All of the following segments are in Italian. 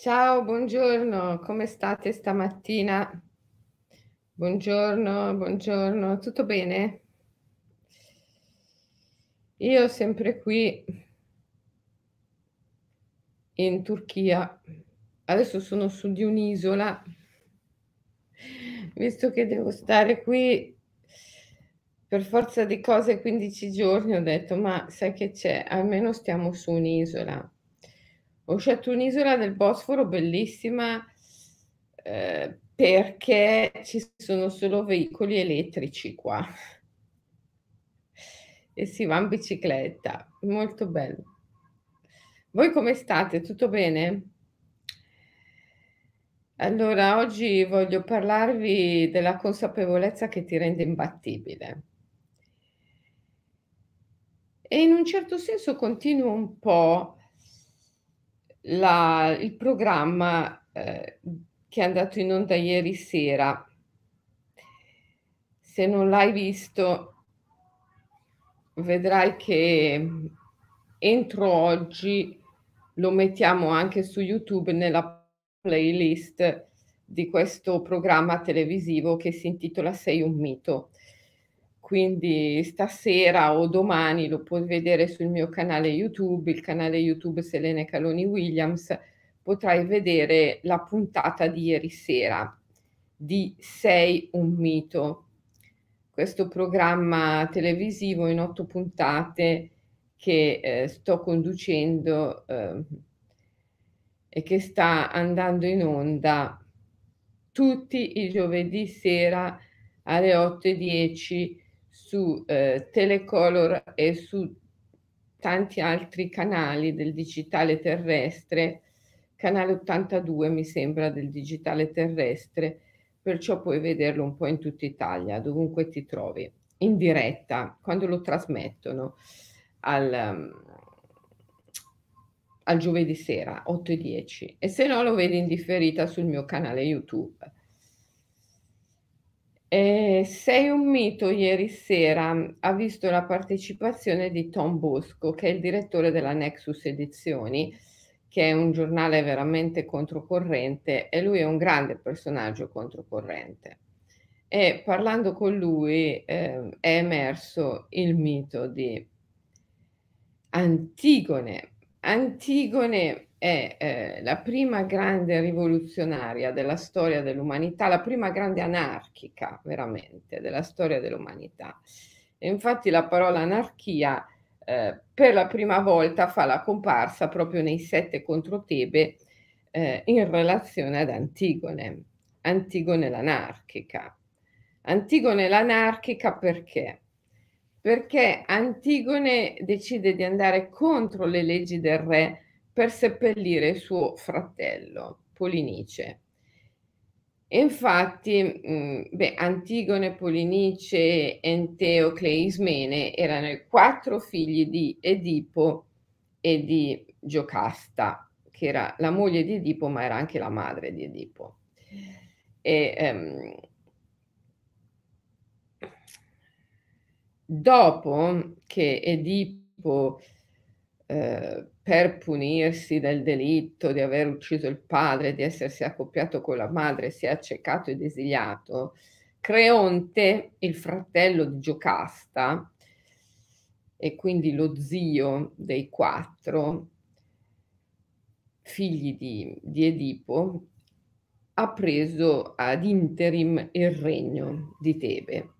Ciao, buongiorno, come state stamattina? Buongiorno, buongiorno, tutto bene? Io sempre qui in Turchia. Adesso sono su di un'isola, visto che devo stare qui per forza di cose 15 giorni, ho detto: "Ma sai che c'è, almeno stiamo su un'isola". Ho scelto un'isola del Bosforo bellissima, ehm, perché ci sono solo veicoli elettrici qua. E si va in bicicletta, molto bello. Voi come state? Tutto bene? Allora, oggi voglio parlarvi della consapevolezza che ti rende imbattibile. E in un certo senso continuo un po' la il programma, ehm, che è andato in onda ieri sera. Se non l'hai visto vedrai che, entro oggi lo mettiamo anche su YouTube nella playlist di questo programma televisivo che si intitola "Sei un mito". Quindi stasera o domani lo puoi vedere sul mio canale YouTube, il canale YouTube Selene Caloni Williams, potrai vedere la puntata di ieri sera di "Sei un mito". Questo programma televisivo in 8 puntate che, ehm, sto conducendo, uhm, e che sta andando in onda tutti i giovedì sera alle 8:10 su, ehm, Telecolor e su tanti altri canali del digitale terrestre, canale 82 mi sembra del digitale terrestre, perciò puoi vederlo un po' in tutta Italia, dovunque ti trovi, in diretta, quando lo trasmettono al al giovedì sera 8:10 e se no lo vedi in differita sul mio canale YouTube. Ehm, Sei un mito ieri sera ha visto la partecipazione di Tom Bosco, che è il direttore della Nexus Edizioni, che è un giornale veramente controcorrente e lui è un grande personaggio controcorrente. E parlando con lui, ehm, è emerso il mito di Antigone. Antigone è, ehm, la prima grande rivoluzionaria della storia dell'umanità, la prima grande anarchica veramente della storia dell'umanità. E infatti la parola anarchia, ehm, per la prima volta fa la comparsa proprio nei 7 contro Tebe, ehm, in relazione ad Antigone, Antigone l'anarchica. Antigone l'anarchica perché? Perché Antigone decide di andare contro le leggi del re per seppellire suo fratello Polinice. E infatti, mhmm, beh, Antigone, Polinice, Enteocle e Ismene erano i 4 figli di Edipo e di Giocasta, che era la moglie di Edipo, ma era anche la madre di Edipo. E, ehm dopo che Edipo, ehm, per punirsi del delitto di aver ucciso il padre, di essersi accoppiato con la madre, si è accecato ed esiliato, Creonte, il fratello di Giocasta, e quindi lo zio dei 4 figli di di Edipo, ha preso ad interim il regno di Tebe.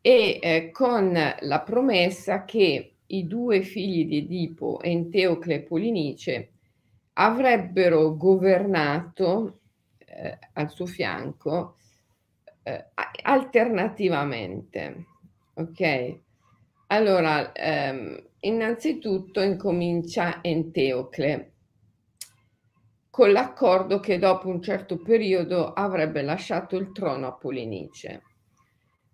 E, ehm, con la promessa che i 2 figli di Edipo, Enteocle e Polinice, avrebbero governato, ehm, al suo fianco, a alternativamente, okay? Allora, ehm, innanzitutto incomincia Enteocle con l'accordo che dopo un certo periodo avrebbe lasciato il trono a Polinice.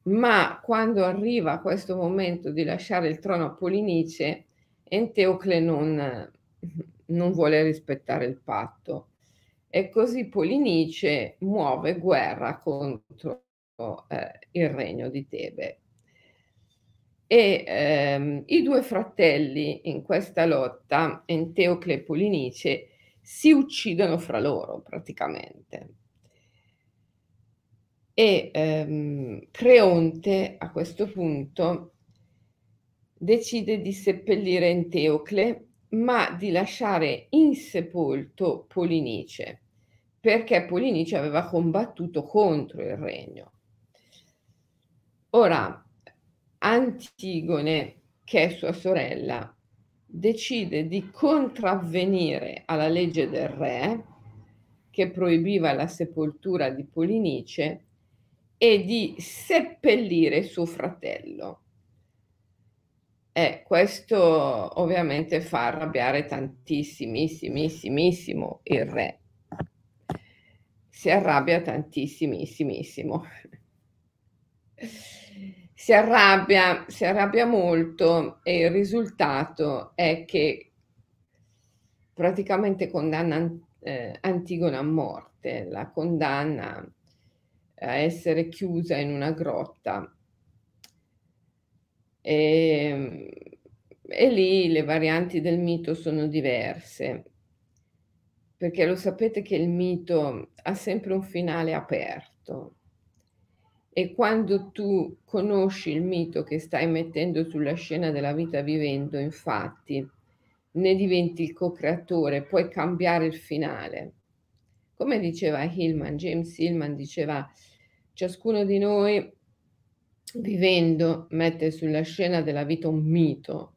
Ma quando arriva questo momento di lasciare il trono a Polinice, Enteocle non non vuole rispettare il patto e così Polinice muove guerra contro, ehm, il regno di Tebe. E, ehm, i 2 fratelli in questa lotta, Enteocle e Polinice, si uccidono fra loro praticamente. E ehm, Creonte a questo punto decide di seppellire Enteocle, ma di lasciare insepolto Polinice, perché Polinice aveva combattuto contro il regno. Ora, Antigone, che è sua sorella, decide di contravvenire alla legge del re che proibiva la sepoltura di Polinice e di seppellire suo fratello. E questo ovviamente fa arrabbiare tantissimissimissimo il re. Si arrabbia tantissimissimo si arrabbia, si arrabbia molto e il risultato è che praticamente condanna eh, Antigone a morte, la condanna a essere chiusa in una grotta. E, e lì le varianti del mito sono diverse, perché lo sapete che il mito ha sempre un finale aperto e quando tu conosci il mito che stai mettendo sulla scena della vita vivendo, infatti, ne diventi il co-creatore, puoi cambiare il finale. Come diceva Hillman, James Hillman diceva, ciascuno di noi vivendo mette sulla scena della vita un mito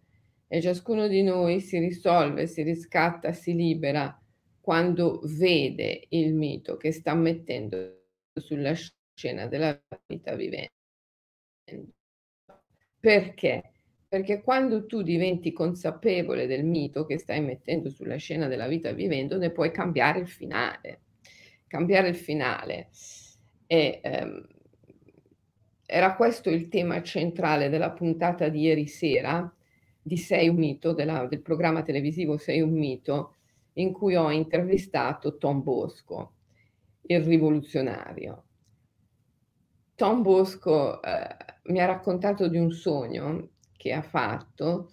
e ciascuno di noi si risolve, si riscatta, si libera quando vede il mito che sta mettendo sulla scena della vita vivendo. Perché? Perché quando tu diventi consapevole del mito che stai mettendo sulla scena della vita vivendo, ne puoi cambiare il finale. Cambiare il finale. E, ehm, era questo il tema centrale della puntata di ieri sera di Sei un mito, della, del programma televisivo Sei un mito, in cui ho intervistato Tom Bosco, il rivoluzionario. Tom Bosco eh, mi ha raccontato di un sogno che ha fatto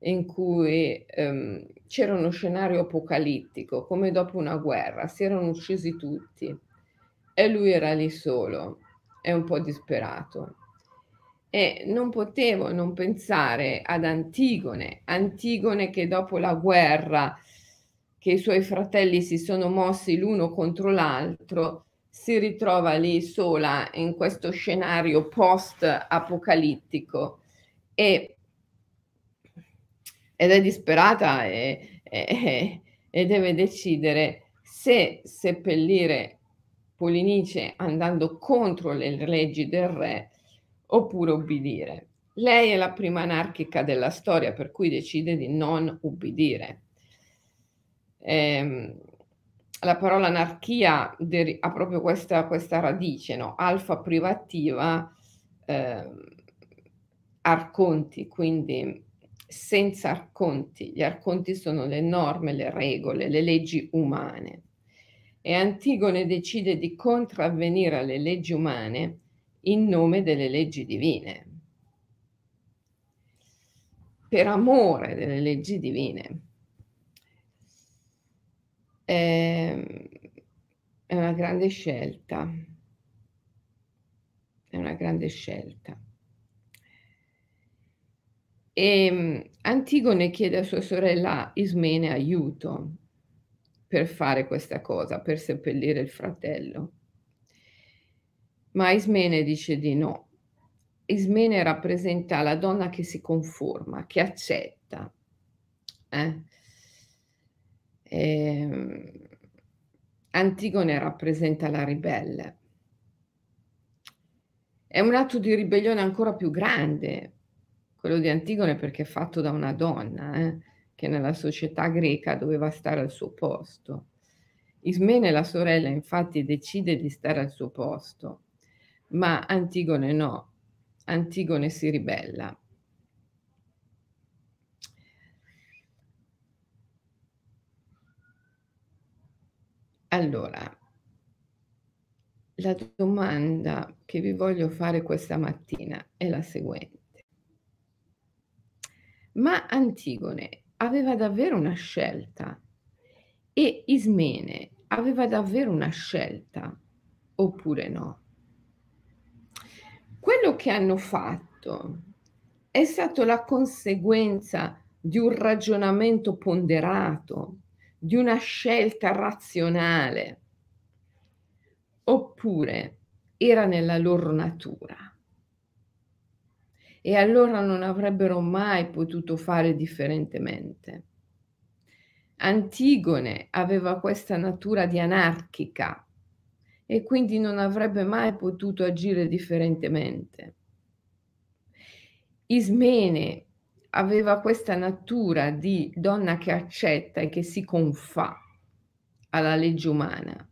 in cui ehm, c'era uno scenario apocalittico, come dopo una guerra, si erano uccisi tutti e lui era lì solo e un po' disperato. E non potevo non pensare ad Antigone, Antigone che dopo la guerra, che i suoi fratelli si sono mossi l'uno contro l'altro, si ritrova lì sola in questo scenario post-apocalittico e, ed è disperata e, e, e deve decidere se seppellire Polinice andando contro le leggi del re oppure ubbidire. Lei è la prima anarchica della storia, per cui decide di non ubbidire. Ehm, la parola anarchia deri- ha proprio questa, questa radice, no? alfa privativa, eh, arconti, quindi senza arconti. Gli arconti sono le norme, le regole, le leggi umane. E Antigone decide di contravvenire alle leggi umane in nome delle leggi divine, per amore delle leggi divine. Ehm, è una grande scelta. È una grande scelta. E ehm, Antigone chiede a sua sorella Ismene aiuto per fare questa cosa, per seppellire il fratello. Ma Ismene dice di no. Ismene rappresenta la donna che si conforma, che accetta. Eh? Eh, Antigone rappresenta la ribelle. È un atto di ribellione ancora più grande, quello di Antigone perché è fatto da una donna, eh, che nella società greca doveva stare al suo posto. Ismene, la sorella, infatti decide di stare al suo posto, ma Antigone no, Antigone si ribella. Allora, la domanda che vi voglio fare questa mattina è la seguente. Ma Antigone aveva davvero una scelta? E Ismene aveva davvero una scelta oppure no? Quello che hanno fatto è stato la conseguenza di un ragionamento ponderato, di una scelta razionale, oppure era nella loro natura. E allora non avrebbero mai potuto fare differentemente. Antigone aveva questa natura di anarchica e quindi non avrebbe mai potuto agire differentemente. Ismene aveva questa natura di donna che accetta e che si confà alla legge umana,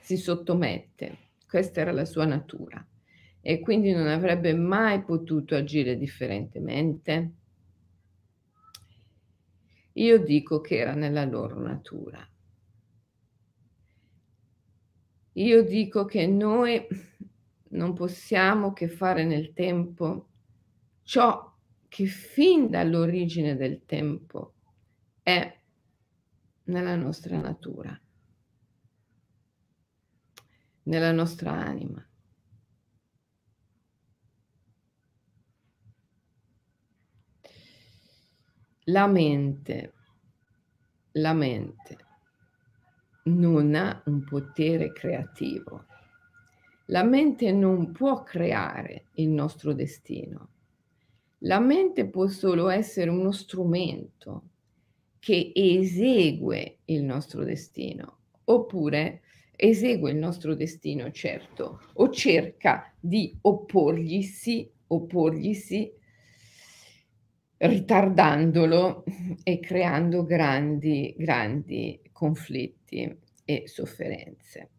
si sottomette, questa era la sua natura e quindi non avrebbe mai potuto agire differentemente. Io dico che era nella loro natura. Io dico che noi non possiamo che fare nel tempo ciò che fin dall'origine del tempo è nella nostra natura, nella nostra anima. La mente, la mente non ha un potere creativo. La mente non può creare il nostro destino. La mente può solo essere uno strumento che esegue il nostro destino, oppure esegue il nostro destino, certo, o cerca di opporglisi, opporglisi ritardandolo e creando grandi, grandi conflitti e sofferenze.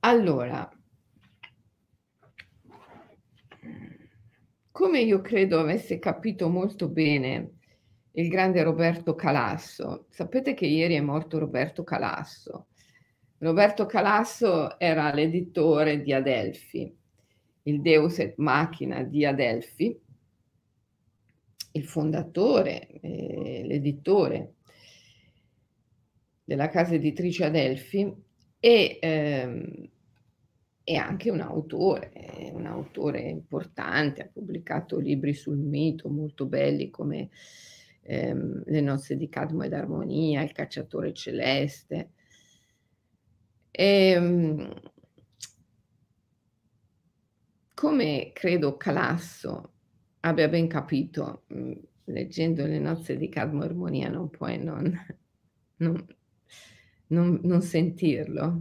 Allora, come io credo avesse capito molto bene il grande Roberto Calasso, sapete che ieri è morto Roberto Calasso. Roberto Calasso era l'editore di Adelphi, il Deus et Machina di Adelphi, il fondatore, eh, l'editore della casa editrice Adelphi e ehm, è anche un autore, un autore importante, ha pubblicato libri sul mito molto belli come ehm, Le nozze di Cadmo ed Armonia, Il cacciatore celeste. E, ehm, come credo Calasso abbia ben capito, mh, leggendo Le nozze di Cadmo Armonia non puoi non, non, non, non sentirlo,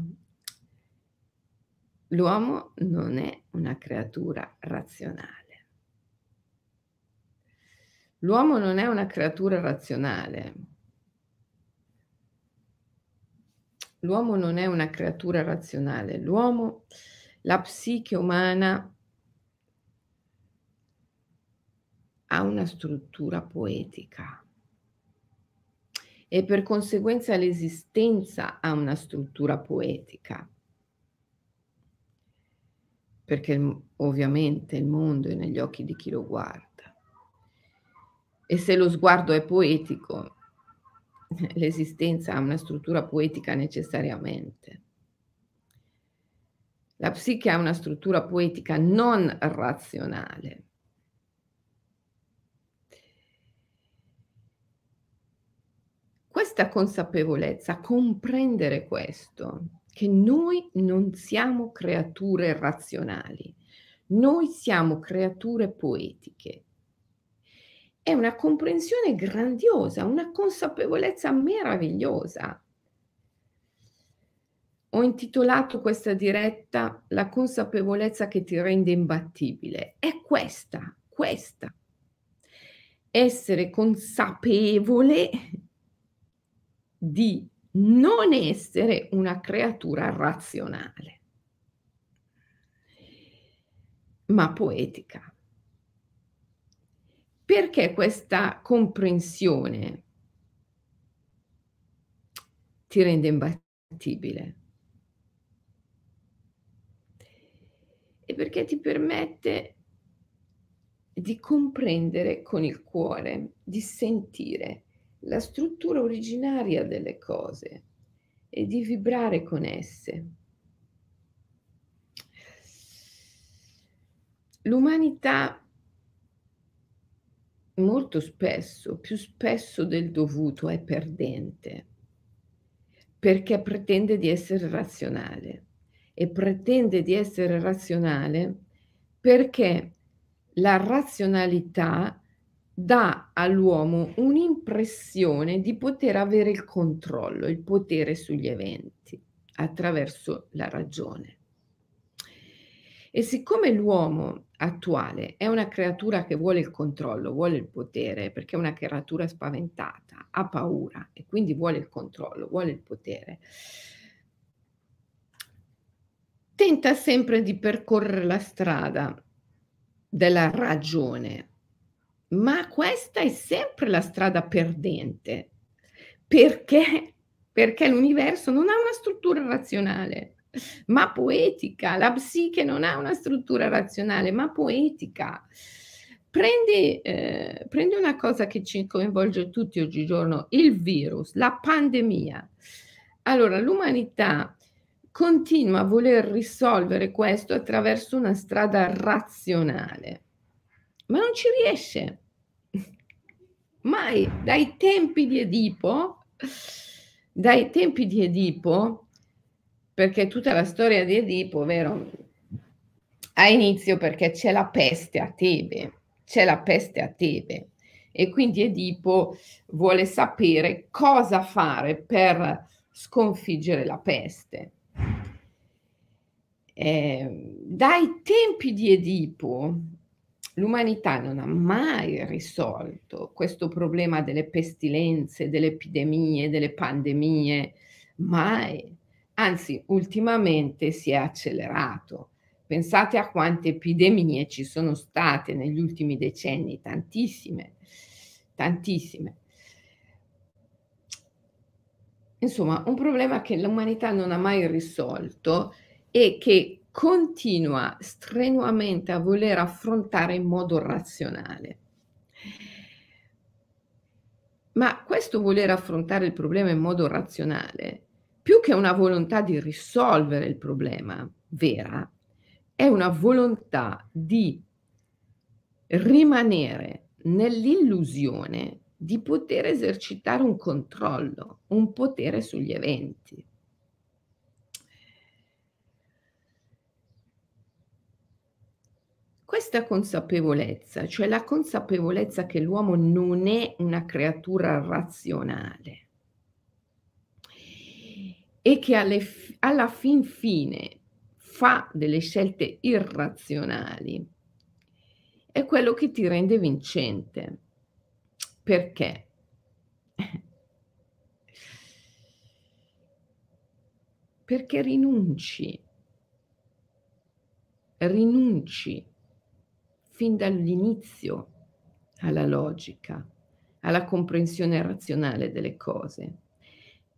L'uomo non è una creatura razionale. L'uomo non è una creatura razionale. L'uomo non è una creatura razionale. L'uomo, la psiche umana ha una struttura poetica e per conseguenza l'esistenza ha una struttura poetica perché ovviamente il mondo è negli occhi di chi lo guarda. E se lo sguardo è poetico, l'esistenza ha una struttura poetica necessariamente. La psiche ha una struttura poetica non razionale. Questa consapevolezza, comprendere questo, che noi non siamo creature razionali, noi siamo creature poetiche. È una comprensione grandiosa, una consapevolezza meravigliosa. Ho intitolato questa diretta La consapevolezza che ti rende imbattibile. È questa, questa. Essere consapevole di non essere una creatura razionale, ma poetica. Perché questa comprensione ti rende imbattibile? E perché ti permette di comprendere con il cuore, di sentire la struttura originaria delle cose e di vibrare con esse. L'umanità molto spesso, più spesso del dovuto, è perdente perché pretende di essere razionale e pretende di essere razionale perché la razionalità dà all'uomo un'impressione di poter avere il controllo, il potere sugli eventi attraverso la ragione. E siccome l'uomo attuale è una creatura che vuole il controllo, vuole il potere, perché è una creatura spaventata, ha paura e quindi vuole il controllo, vuole il potere, tenta sempre di percorrere la strada della ragione, ma questa è sempre la strada perdente. Perché? Perché l'universo non ha una struttura razionale, ma poetica. La psiche non ha una struttura razionale, ma poetica. Prendi, eh, prendi una cosa che ci coinvolge tutti oggigiorno, il virus, la pandemia. Allora, l'umanità continua a voler risolvere questo attraverso una strada razionale ma non ci riesce. Mai, dai tempi di Edipo, dai tempi di Edipo, perché tutta la storia di Edipo, vero, ha inizio perché c'è la peste a Tebe, c'è la peste a Tebe e quindi Edipo vuole sapere cosa fare per sconfiggere la peste. Eh, dai tempi di Edipo l'umanità non ha mai risolto questo problema delle pestilenze, delle epidemie, delle pandemie, mai. Anzi, ultimamente si è accelerato. Pensate a quante epidemie ci sono state negli ultimi decenni, tantissime, tantissime. Insomma, un problema che l'umanità non ha mai risolto e che continua strenuamente a voler affrontare in modo razionale. Ma questo voler affrontare il problema in modo razionale, più che una volontà di risolvere il problema vera, è una volontà di rimanere nell'illusione di poter esercitare un controllo, un potere sugli eventi. Questa consapevolezza, cioè la consapevolezza che l'uomo non è una creatura razionale e che alle, alla fin fine fa delle scelte irrazionali, è quello che ti rende vincente. Perché? Perché rinunci, rinunci fin dall'inizio alla logica, alla comprensione razionale delle cose.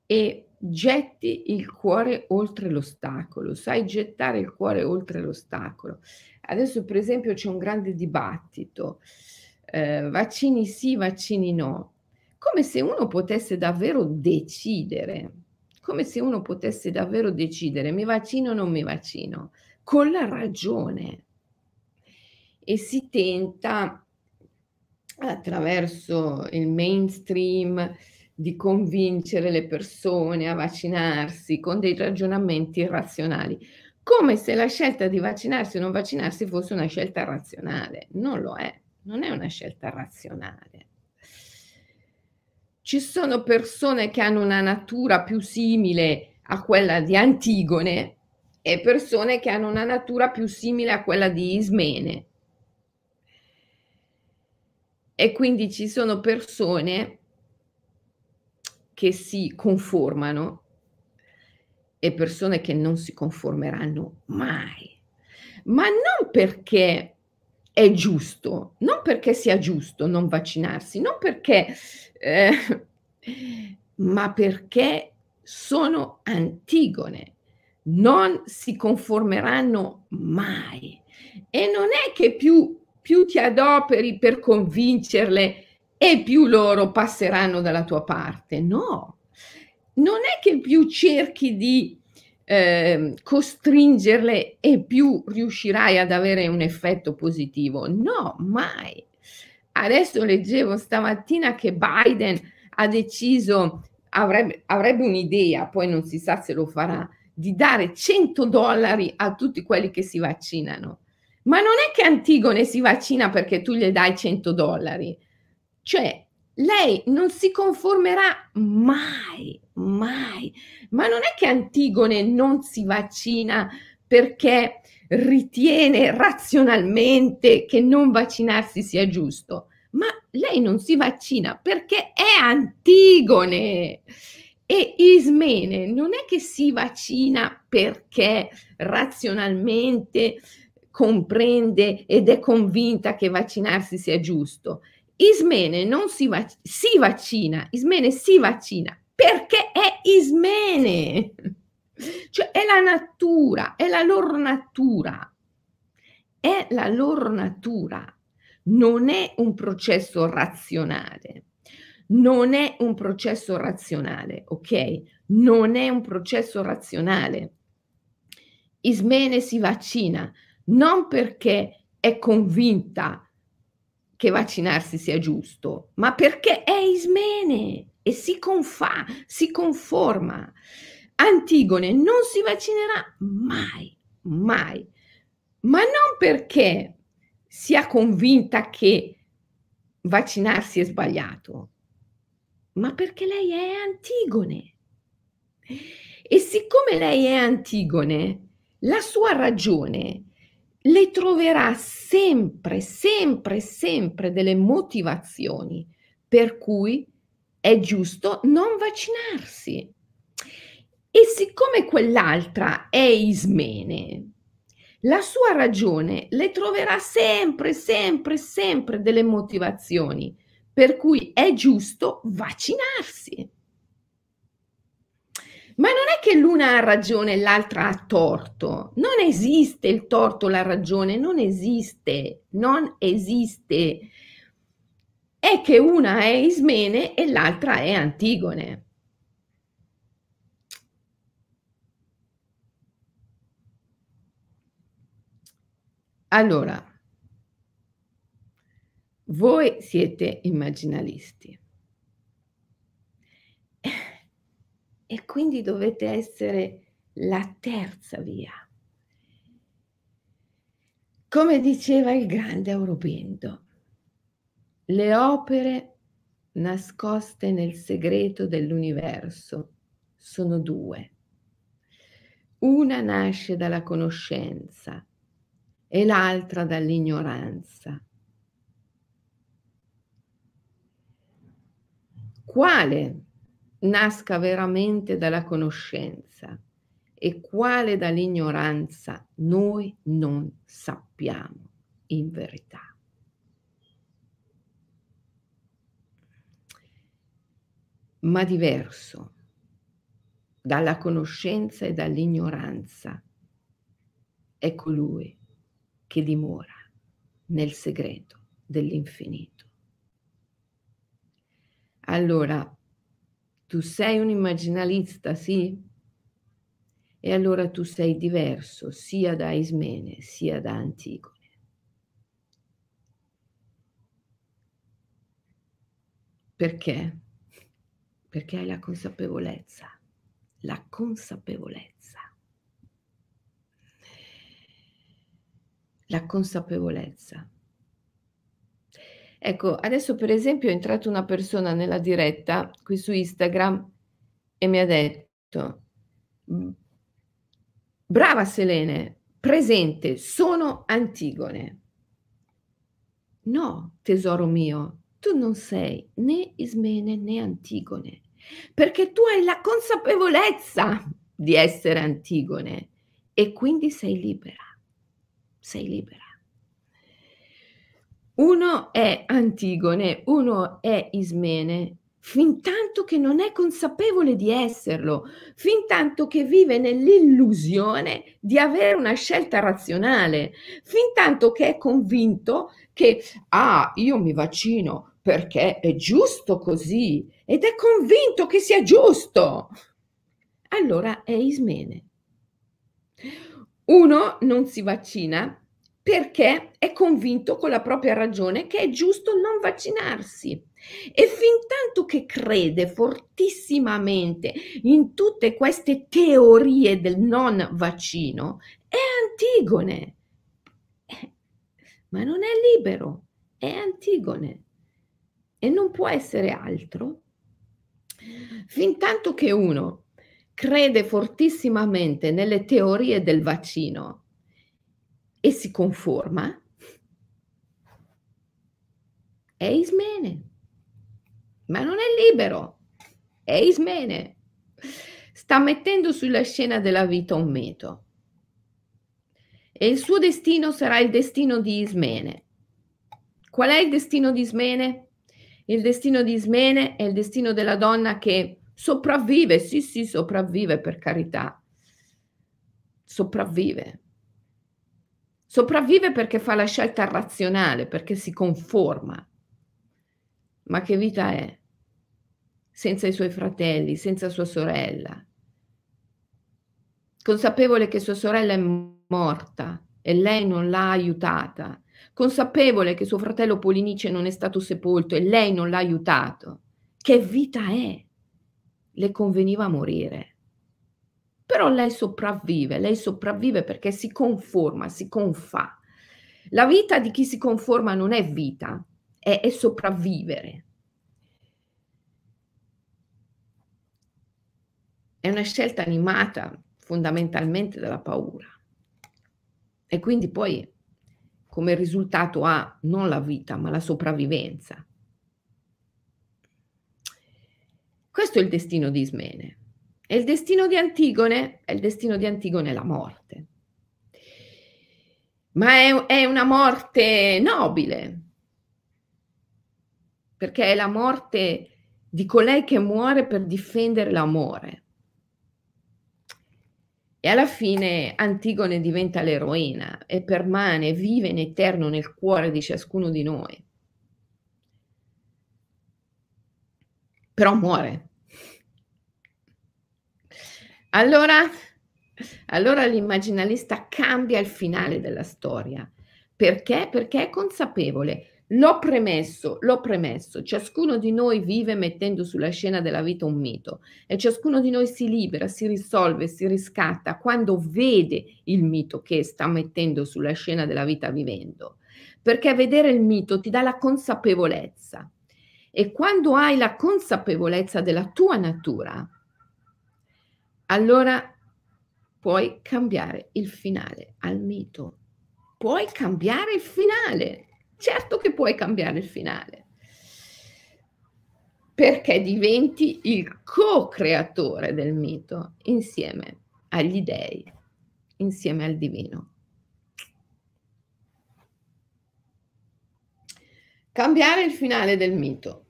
E getti il cuore oltre l'ostacolo, sai gettare il cuore oltre l'ostacolo. Adesso per esempio c'è un grande dibattito, eh, vaccini sì, vaccini no, come se uno potesse davvero decidere, come se uno potesse davvero decidere mi vaccino o non mi vaccino, con la ragione e si tenta attraverso il mainstream di convincere le persone a vaccinarsi con dei ragionamenti razionali, come se la scelta di vaccinarsi o non vaccinarsi fosse una scelta razionale. Non lo è, non è una scelta razionale. Ci sono persone che hanno una natura più simile a quella di Antigone e persone che hanno una natura più simile a quella di Ismene e quindi ci sono persone che si conformano e persone che non si conformeranno mai, ma non perché è giusto, non perché sia giusto non vaccinarsi, non perché, eh, ma perché sono antigone, non si conformeranno mai. E non è che più più ti adoperi per convincerle, e più loro passeranno dalla tua parte. No, non è che più cerchi di eh, costringerle e più riuscirai ad avere un effetto positivo. No, mai. Adesso leggevo stamattina che Biden ha deciso, avrebbe, avrebbe un'idea, poi non si sa se lo farà, di dare 100 dollari a tutti quelli che si vaccinano. Ma non è che Antigone si vaccina perché tu gli dai 100 dollari. Cioè, lei non si conformerà mai, mai. Ma non è che Antigone non si vaccina perché ritiene razionalmente che non vaccinarsi sia giusto, ma lei non si vaccina perché è Antigone. E Ismene non è che si vaccina perché razionalmente comprende ed è convinta che vaccinarsi sia giusto. Ismene non si, vac- si vaccina, Ismene si vaccina perché è Ismene. Cioè è la natura, è la loro natura, è la loro natura, non è un processo razionale, non è un processo razionale, ok? Non è un processo razionale. Ismene si vaccina non perché è convinta che vaccinarsi sia giusto, ma perché è Ismene e si confa, si conforma. Antigone non si vaccinerà mai, mai, ma non perché sia convinta che vaccinarsi è sbagliato, ma perché lei è Antigone. E siccome lei è Antigone, la sua ragione le troverà sempre, sempre, sempre delle motivazioni per cui è giusto non vaccinarsi. E siccome quell'altra è Ismene, la sua ragione le troverà sempre, sempre, sempre delle motivazioni per cui è giusto vaccinarsi. Ma non è che l'una ha ragione e l'altra ha torto. Non esiste il torto, la ragione, non esiste, non esiste. È che una è Ismene e l'altra è Antigone. Allora, voi siete immaginalisti e quindi dovete essere la terza via. Come diceva il grande Aurobindo, le opere nascoste nel segreto dell'universo sono due. Una nasce dalla conoscenza e l'altra dall'ignoranza. Quale nasca veramente dalla conoscenza e quale dall'ignoranza noi non sappiamo in verità. Ma diverso dalla conoscenza e dall'ignoranza è colui che dimora nel segreto dell'infinito. Allora, tu sei un immaginalista, sì? E allora tu sei diverso sia da Ismene sia da Antigone. Perché? Perché hai la consapevolezza, la consapevolezza la consapevolezza. Ecco, adesso per esempio è entrata una persona nella diretta qui su Instagram e mi ha detto: "Brava Selene, presente, sono Antigone". No, tesoro mio, tu non sei né Ismene né Antigone, perché tu hai la consapevolezza di essere Antigone e quindi sei libera sei libera. Uno è Antigone, uno è Ismene, fin tanto che non è consapevole di esserlo, fin tanto che vive nell'illusione di avere una scelta razionale, fin tanto che è convinto che, ah, io mi vaccino perché è giusto così ed è convinto che sia giusto. Allora è ismene. Uno non si vaccina perché è convinto con la propria ragione che è giusto non vaccinarsi. E fin tanto che crede fortissimamente in tutte queste teorie del non vaccino, è Antigone. Ma non è libero, è Antigone. E non può essere altro. Fin tanto che uno crede fortissimamente nelle teorie del vaccino e si conforma, è ismene, ma non è libero, è ismene. Sta mettendo sulla scena della vita un mito e il suo destino sarà il destino di Ismene. Qual è il destino di Ismene? Il destino di Ismene è il destino della donna che sopravvive, sì, sì, sopravvive per carità, sopravvive, Sopravvive perché fa la scelta razionale, perché si conforma. Ma che vita è? Senza i suoi fratelli, senza sua sorella. Consapevole che sua sorella è morta e lei non l'ha aiutata. Consapevole che suo fratello Polinice non è stato sepolto e lei non l'ha aiutato. Che vita è? Le conveniva morire. Però lei sopravvive, lei sopravvive perché si conforma, si confà. La vita di chi si conforma non è vita, è, è sopravvivere. È una scelta animata fondamentalmente dalla paura. E quindi poi come risultato ha non la vita, ma la sopravvivenza. Questo è il destino di Ismene. E il destino di Antigone, è il destino di Antigone la morte. Ma è, è una morte nobile, perché è la morte di colei che muore per difendere l'amore. E alla fine Antigone diventa l'eroina e permane, vive in eterno nel cuore di ciascuno di noi. Però muore. Allora, allora l'immaginalista cambia il finale della storia. Perché? Perché è consapevole. L'ho premesso, l'ho premesso. Ciascuno di noi vive mettendo sulla scena della vita un mito e ciascuno di noi si libera, si risolve, si riscatta quando vede il mito che sta mettendo sulla scena della vita vivendo. Perché vedere il mito ti dà la consapevolezza. E quando hai la consapevolezza della tua natura, allora puoi cambiare il finale al mito. Puoi cambiare il finale. Certo che puoi cambiare il finale. Perché diventi il co-creatore del mito insieme agli dei, insieme al divino. Cambiare il finale del mito.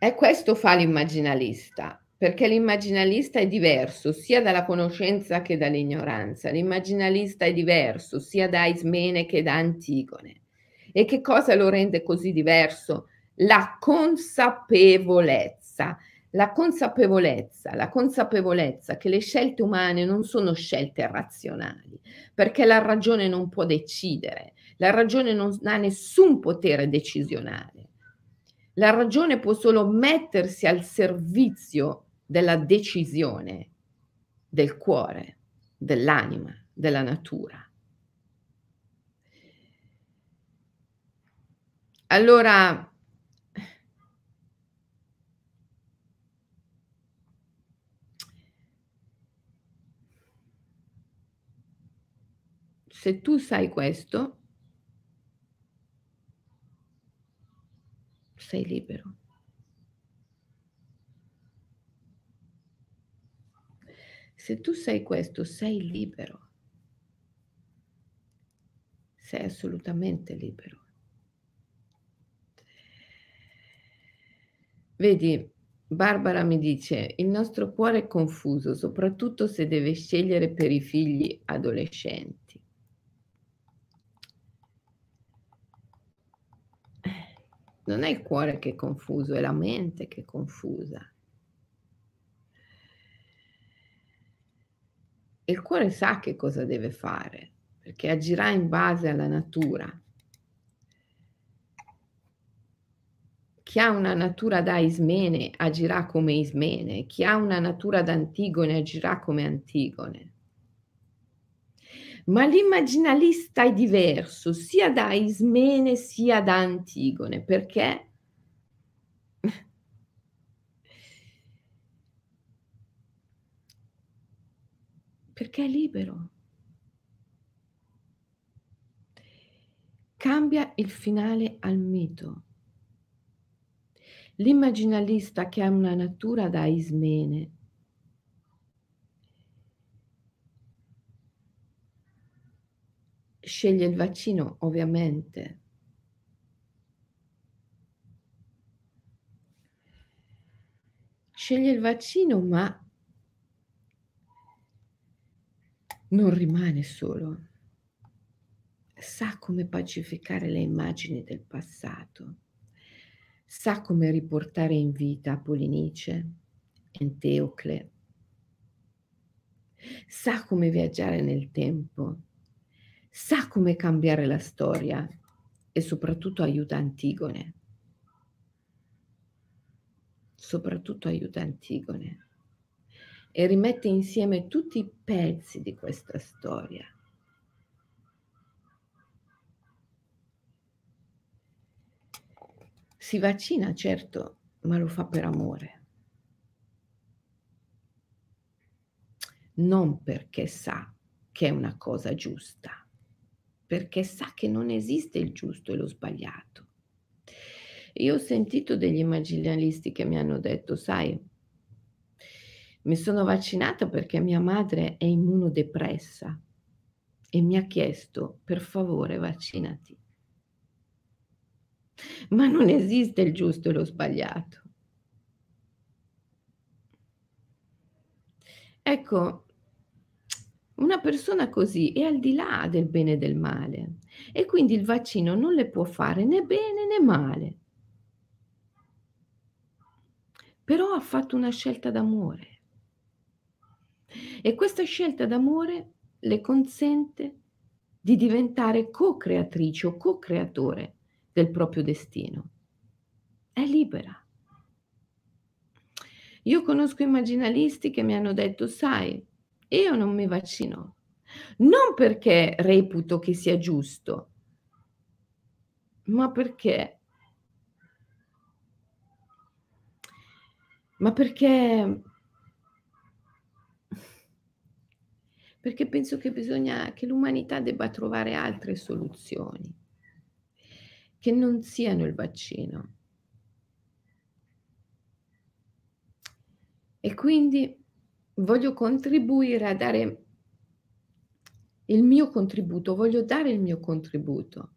E questo fa l'immaginalista, perché l'immaginalista è diverso sia dalla conoscenza che dall'ignoranza. L'immaginalista è diverso sia da Ismene che da Antigone. E che cosa lo rende così diverso? La consapevolezza. La consapevolezza, la consapevolezza che le scelte umane non sono scelte razionali, perché la ragione non può decidere, la ragione non ha nessun potere decisionale la ragione può solo mettersi al servizio della decisione del cuore, dell'anima, della natura. Allora, se tu sai questo, sei libero. Se tu sei questo, sei libero. Sei assolutamente libero. Vedi, Barbara mi dice, il nostro cuore è confuso, soprattutto se deve scegliere per i figli adolescenti. Non è il cuore che è confuso, è la mente che è confusa. il cuore sa che cosa deve fare, perché agirà in base alla natura. Chi ha una natura da Ismene agirà come Ismene, chi ha una natura da Antigone agirà come Antigone. Ma l'immaginalista è diverso sia da Ismene sia da Antigone, perché perché è libero. Cambia il finale al mito. L'immaginalista che ha una natura da Ismene sceglie il vaccino, ovviamente. Sceglie il vaccino, ma non rimane solo. Sa come pacificare le immagini del passato. Sa come riportare in vita Polinice, Enteocle. Sa come viaggiare nel tempo. Sa come cambiare la storia e soprattutto aiuta Antigone. Soprattutto aiuta Antigone e rimette insieme tutti i pezzi di questa storia. Si vaccina, certo, ma lo fa per amore. Non perché sa che è una cosa giusta, perché sa che non esiste il giusto e lo sbagliato. Io ho sentito degli immaginalisti che mi hanno detto, sai, mi sono vaccinata perché mia madre è immunodepressa e mi ha chiesto, per favore, vaccinati. Ma non esiste il giusto e lo sbagliato. Ecco, una persona così è al di là del bene e del male e quindi il vaccino non le può fare né bene né male. Però ha fatto una scelta d'amore e questa scelta d'amore le consente di diventare co-creatrice o co-creatore del proprio destino. È libera. Io conosco immaginalisti che mi hanno detto, sai, io non mi vaccino, non perché reputo che sia giusto, ma perché, ma perché perché penso che bisogna che l'umanità debba trovare altre soluzioni che non siano il vaccino. E quindi voglio contribuire a dare il mio contributo, voglio dare il mio contributo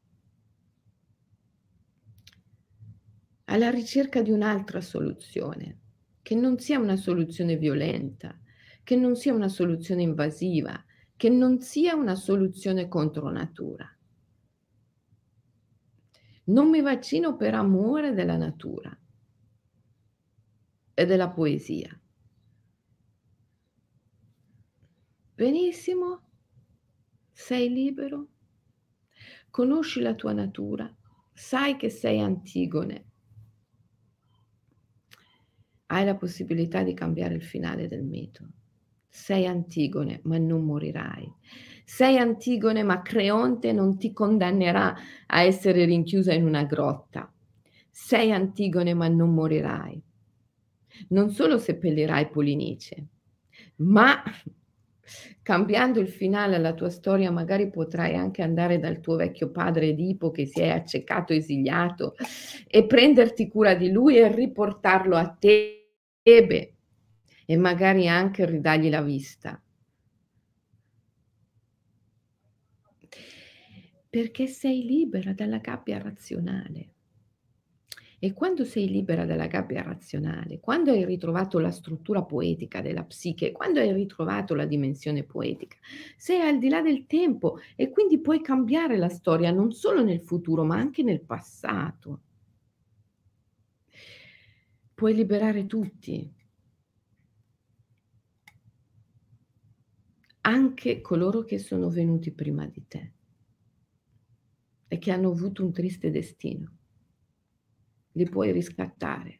alla ricerca di un'altra soluzione, che non sia una soluzione violenta, che non sia una soluzione invasiva, che non sia una soluzione contro natura. Non mi vaccino per amore della natura e della poesia. Benissimo, sei libero, conosci la tua natura, sai che sei Antigone, hai la possibilità di cambiare il finale del mito. Sei Antigone, ma non morirai. Sei Antigone, ma Creonte non ti condannerà a essere rinchiusa in una grotta. Sei Antigone, ma non morirai. Non solo seppellirai Polinice, ma cambiando il finale alla tua storia, magari potrai anche andare dal tuo vecchio padre Edipo che si è accecato, esiliato, e prenderti cura di lui e riportarlo a Tebe e magari anche ridargli la vista. Perché sei libera dalla gabbia razionale. E quando sei libera dalla gabbia razionale, quando hai ritrovato la struttura poetica della psiche, quando hai ritrovato la dimensione poetica, sei al di là del tempo e quindi puoi cambiare la storia non solo nel futuro, ma anche nel passato. puoi liberare tutti, anche coloro che sono venuti prima di te e che hanno avuto un triste destino. Li puoi riscattare.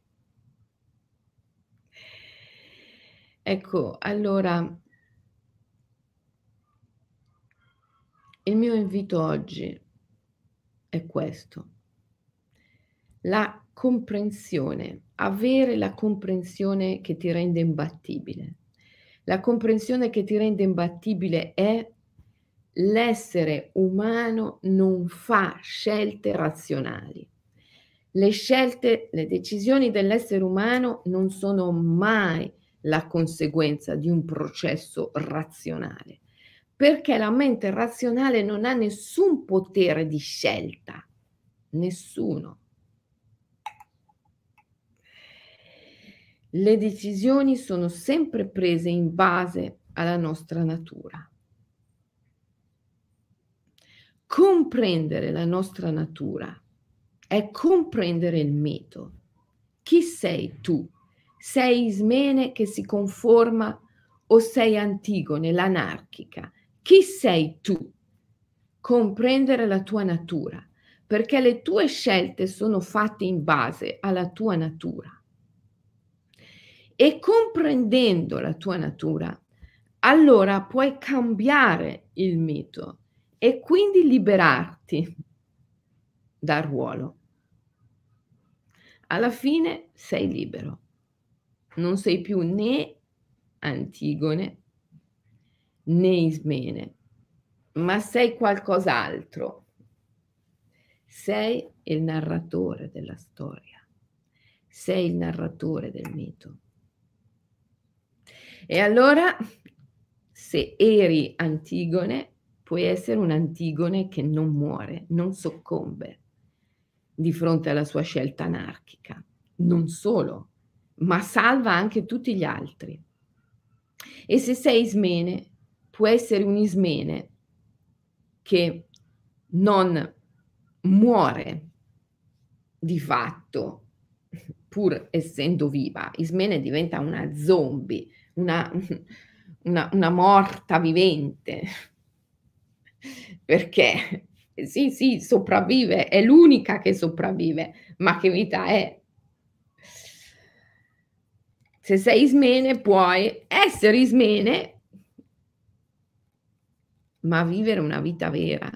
Ecco, allora il mio invito oggi è questo. La comprensione, avere la comprensione che ti rende imbattibile. La comprensione che ti rende imbattibile è l'essere umano non fa scelte razionali. Le scelte, le decisioni dell'essere umano non sono mai la conseguenza di un processo razionale, perché la mente razionale non ha nessun potere di scelta, nessuno. Le decisioni sono sempre prese in base alla nostra natura. Comprendere la nostra natura è comprendere il mito. Chi sei tu? Sei Ismene che si conforma o sei Antigone, l'anarchica? Chi sei tu? Comprendere la tua natura, perché le tue scelte sono fatte in base alla tua natura. E comprendendo la tua natura, allora puoi cambiare il mito e quindi liberarti dal ruolo. Alla fine sei libero, non sei più né Antigone né Ismene, ma sei qualcos'altro. Sei il narratore della storia, sei il narratore del mito. E allora, se eri Antigone, puoi essere un Antigone che non muore, non soccombe di fronte alla sua scelta anarchica. Non solo, ma salva anche tutti gli altri. E se sei Ismene, puoi essere un Ismene che non muore di fatto, pur essendo viva. Ismene diventa una zombie, una, una, una morta vivente, perché sì, sì, sopravvive, è l'unica che sopravvive, ma che vita è? Se sei ismene puoi essere ismene, ma vivere una vita vera,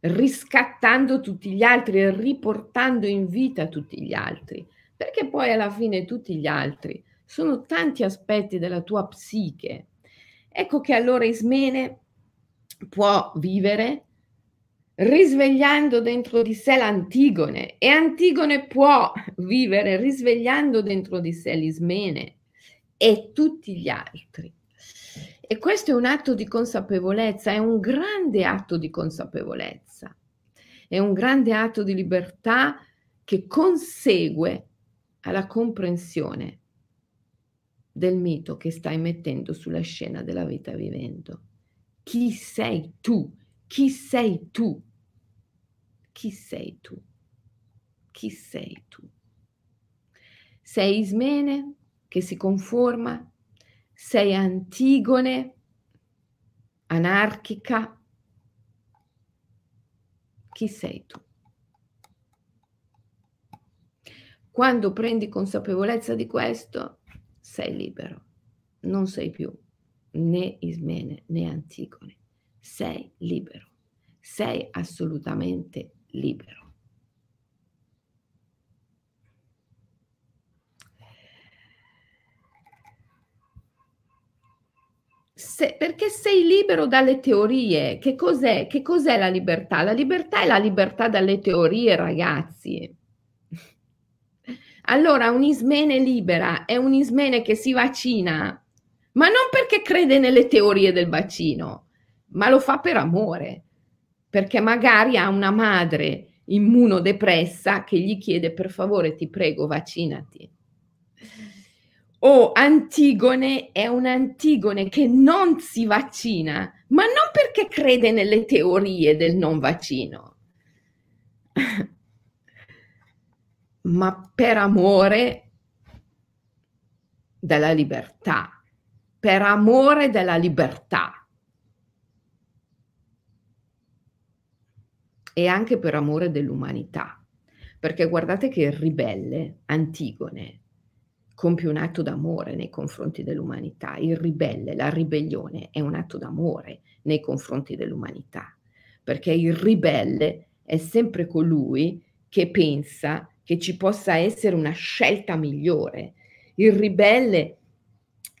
riscattando tutti gli altri e riportando in vita tutti gli altri, perché poi alla fine tutti gli altri sono tanti aspetti della tua psiche. Ecco che allora Ismene può vivere risvegliando dentro di sé l'Antigone e Antigone può vivere risvegliando dentro di sé l'Ismene e tutti gli altri. E questo è un atto di consapevolezza, è un grande atto di consapevolezza, è un grande atto di libertà che consegue alla comprensione del mito che stai mettendo sulla scena della vita vivendo. Chi sei tu? Chi sei tu? Chi sei tu? Chi sei tu? Sei Ismene che si conforma? Sei Antigone, anarchica? Chi sei tu? Quando prendi consapevolezza di questo, sei libero, non sei più né Ismene né Antigone, sei libero, sei assolutamente libero. Se, perché sei libero dalle teorie. Che cos'è? Che cos'è la libertà? La libertà è la libertà dalle teorie, ragazzi. Allora, un'ismene libera è un'ismene che si vaccina ma non perché crede nelle teorie del vaccino, ma lo fa per amore, perché magari ha una madre immunodepressa che gli chiede per favore ti prego vaccinati. O Antigone è un Antigone che non si vaccina, ma non perché crede nelle teorie del non vaccino, ma per amore della libertà, per amore della libertà. E anche per amore dell'umanità. Perché guardate che il ribelle, Antigone, compie un atto d'amore nei confronti dell'umanità. Il ribelle, la ribellione è un atto d'amore nei confronti dell'umanità, perché il ribelle è sempre colui che pensa che ci possa essere una scelta migliore. Il ribelle,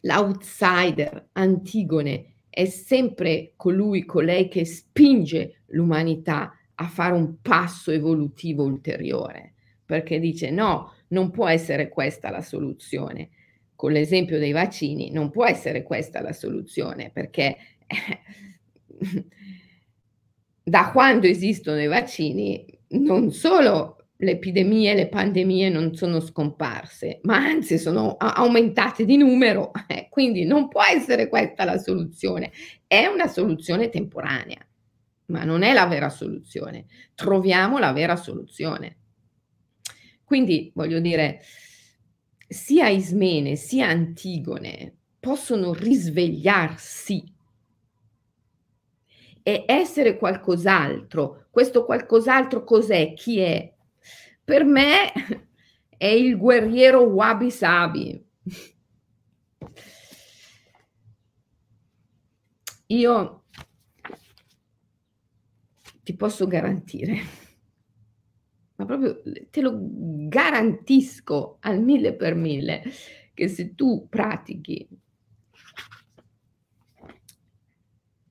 l'outsider, Antigone, è sempre colui, colei che spinge l'umanità a fare un passo evolutivo ulteriore, perché dice no, non può essere questa la soluzione. Con l'esempio dei vaccini, non può essere questa la soluzione, perché da quando esistono i vaccini, non solo le epidemie, le pandemie non sono scomparse, ma anzi sono aumentate di numero, eh, quindi non può essere questa la soluzione. È una soluzione temporanea, ma non è la vera soluzione. Troviamo la vera soluzione. Quindi voglio dire, sia Ismene sia Antigone possono risvegliarsi e essere qualcos'altro. Questo qualcos'altro cos'è? Chi è? Per me è il guerriero Wabi Sabi. Io ti posso garantire ma proprio te lo garantisco al mille per mille che se tu pratichi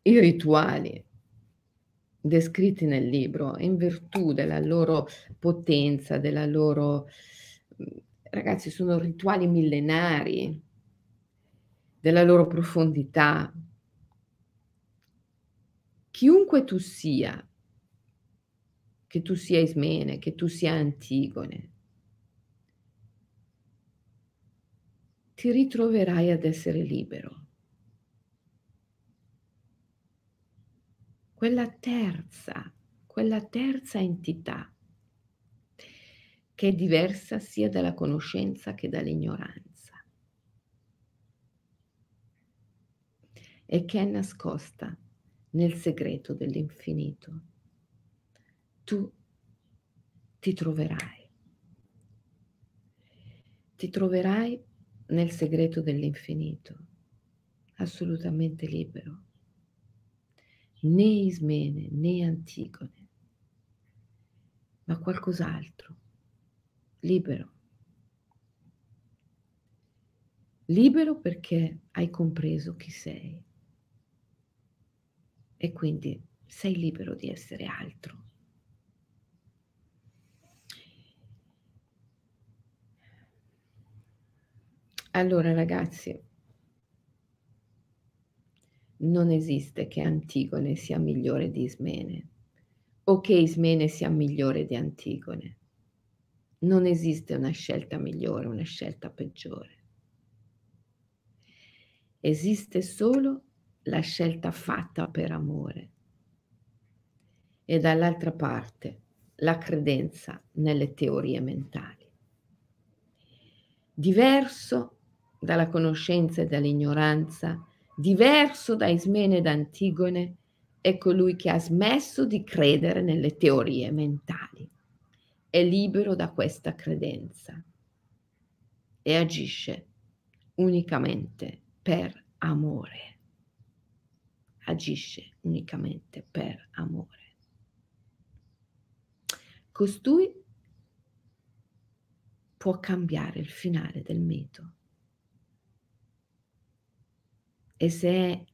i rituali descritti nel libro in virtù della loro potenza, della loro... ragazzi, sono rituali millenari, della loro profondità. Chiunque tu sia, che tu sia Ismene, che tu sia Antigone. Ti ritroverai ad essere libero. Quella terza, quella terza entità che è diversa sia dalla conoscenza che dall'ignoranza e che è nascosta nel segreto dell'infinito tu ti troverai. Ti troverai nel segreto dell'infinito, assolutamente libero. Né Ismene né Antigone, ma qualcos'altro, libero. Libero perché hai compreso chi sei e quindi sei libero di essere altro. Allora ragazzi, non esiste che Antigone sia migliore di Ismene o che Ismene sia migliore di Antigone. Non esiste una scelta migliore, una scelta peggiore. Esiste solo la scelta fatta per amore e dall'altra parte la credenza nelle teorie mentali. Diverso dalla conoscenza e dall'ignoranza, diverso da Ismene ed Antigone, è colui che ha smesso di credere nelle teorie mentali. È libero da questa credenza e agisce unicamente per amore. Agisce unicamente per amore. Costui può cambiare il finale del mito e se,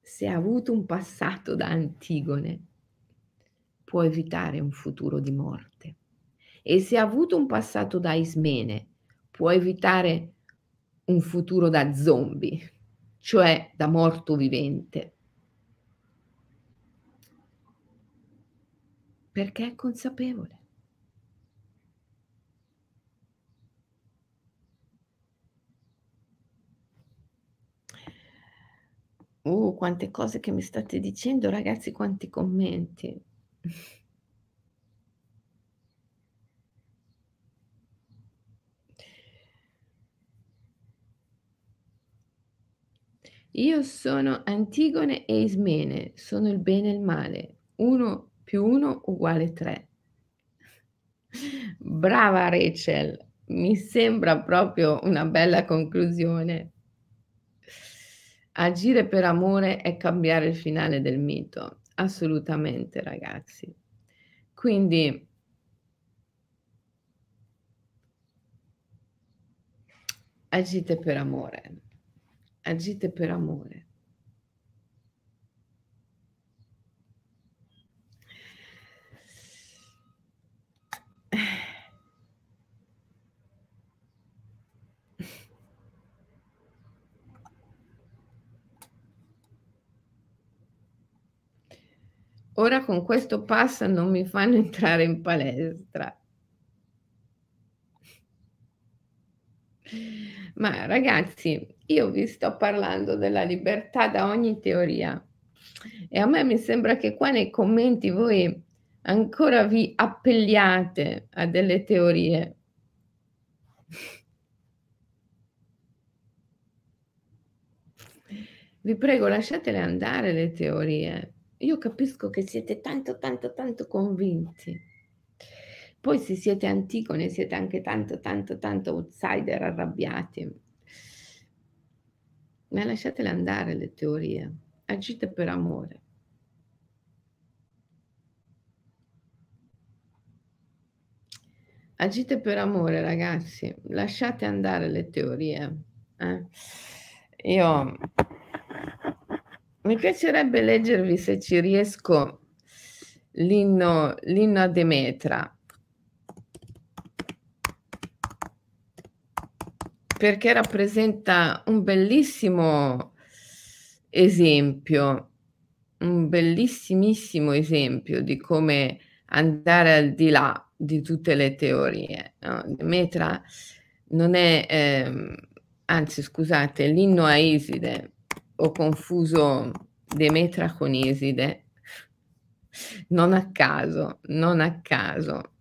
se ha avuto un passato da Antigone, può evitare un futuro di morte. E se ha avuto un passato da Ismene, può evitare un futuro da zombie, cioè da morto vivente. Perché è consapevole. Uh, quante cose che mi state dicendo, ragazzi, quanti commenti. Io sono Antigone e Ismene, sono il bene e il male. 1 più 1 uguale 3. Brava Rachel, mi sembra proprio una bella conclusione. Agire per amore è cambiare il finale del mito, assolutamente ragazzi. Quindi agite per amore, agite per amore. Ora con questo pass non mi fanno entrare in palestra. Ma ragazzi, io vi sto parlando della libertà da ogni teoria e a me mi sembra che qua nei commenti voi ancora vi appelliate a delle teorie. Vi prego, lasciatele andare le teorie. Io capisco che siete tanto, tanto, tanto convinti. Poi se siete Antigone siete anche tanto, tanto, tanto outsider arrabbiati. Ma lasciatele andare le teorie. Agite per amore. Agite per amore, ragazzi. Lasciate andare le teorie. Eh? Io mi piacerebbe leggervi, se ci riesco, l'inno, l'inno a Demetra. Perché rappresenta un bellissimo esempio, un bellissimissimo esempio di come andare al di là di tutte le teorie. No? Demetra non è, eh, anzi scusate, l'inno a Iside ho confuso Demetra con Iside, non a caso, non a caso,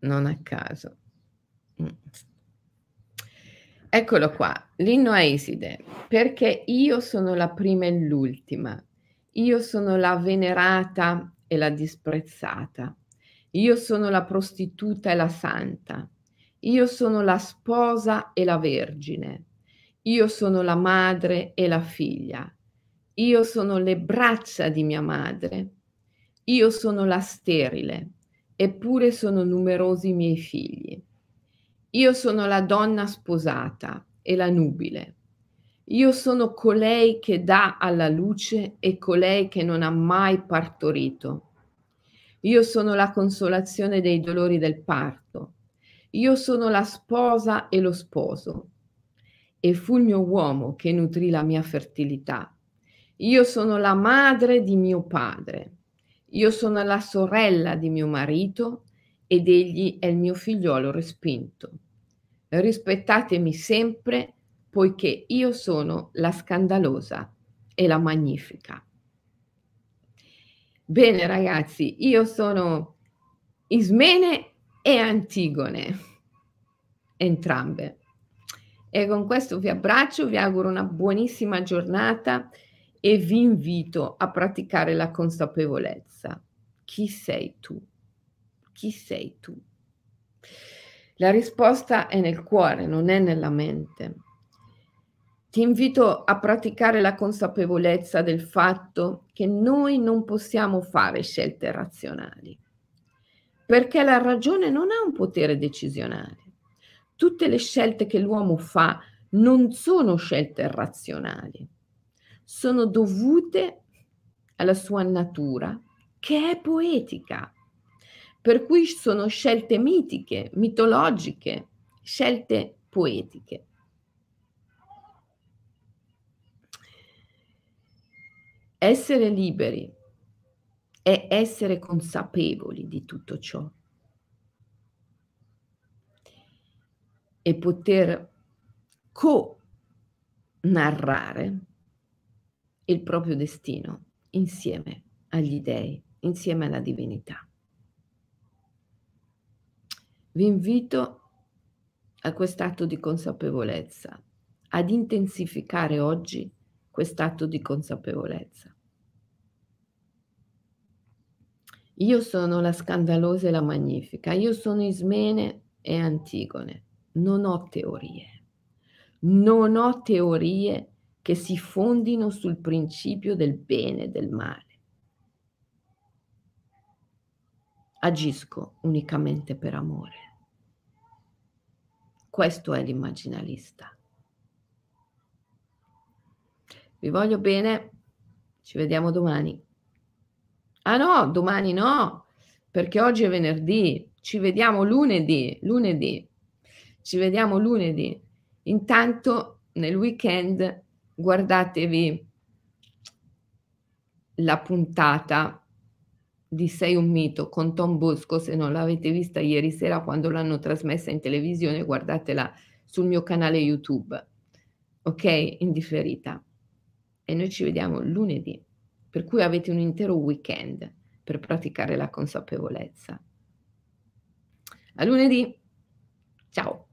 non a caso. Mm. Eccolo qua, l'inno a Iside, perché io sono la prima e l'ultima, io sono la venerata e la disprezzata, io sono la prostituta e la santa, io sono la sposa e la vergine. Io sono la madre e la figlia. Io sono le braccia di mia madre. Io sono la sterile, eppure sono numerosi i miei figli. Io sono la donna sposata e la nubile. Io sono colei che dà alla luce e colei che non ha mai partorito. Io sono la consolazione dei dolori del parto io sono la sposa e lo sposo, e fu il mio uomo che nutrì la mia fertilità. Io sono la madre di mio padre, io sono la sorella di mio marito ed egli è il mio figliolo respinto. Rispettatemi sempre, poiché io sono la scandalosa e la magnifica. Bene ragazzi, io sono Ismene e Antigone, entrambe. E con questo vi abbraccio, vi auguro una buonissima giornata e vi invito a praticare la consapevolezza. Chi sei tu? Chi sei tu? La risposta è nel cuore, non è nella mente. Ti invito a praticare la consapevolezza del fatto che noi non possiamo fare scelte razionali perché la ragione non ha un potere decisionale. Tutte le scelte che l'uomo fa non sono scelte razionali, sono dovute alla sua natura che è poetica, per cui sono scelte mitiche, mitologiche, scelte poetiche. Essere liberi è essere consapevoli di tutto ciò e poter co-narrare il proprio destino insieme agli dei, insieme alla divinità. Vi invito a quest'atto di consapevolezza ad intensificare oggi quest'atto di consapevolezza. Io sono la scandalosa e la magnifica, io sono Ismene e Antigone, non ho teorie, non ho teorie che si fondino sul principio del bene e del male. Agisco unicamente per amore. Questo è l'immaginalista. Vi voglio bene, ci vediamo domani. Ah no, domani no, perché oggi è venerdì, ci vediamo lunedì, lunedì, ci vediamo lunedì. Intanto nel weekend guardatevi la puntata di Sei un mito con Tom Bosco, se non l'avete vista ieri sera quando l'hanno trasmessa in televisione, guardatela sul mio canale YouTube, ok? Indifferita e noi ci vediamo lunedì, per cui avete un intero weekend per praticare la consapevolezza. A lunedì, ciao!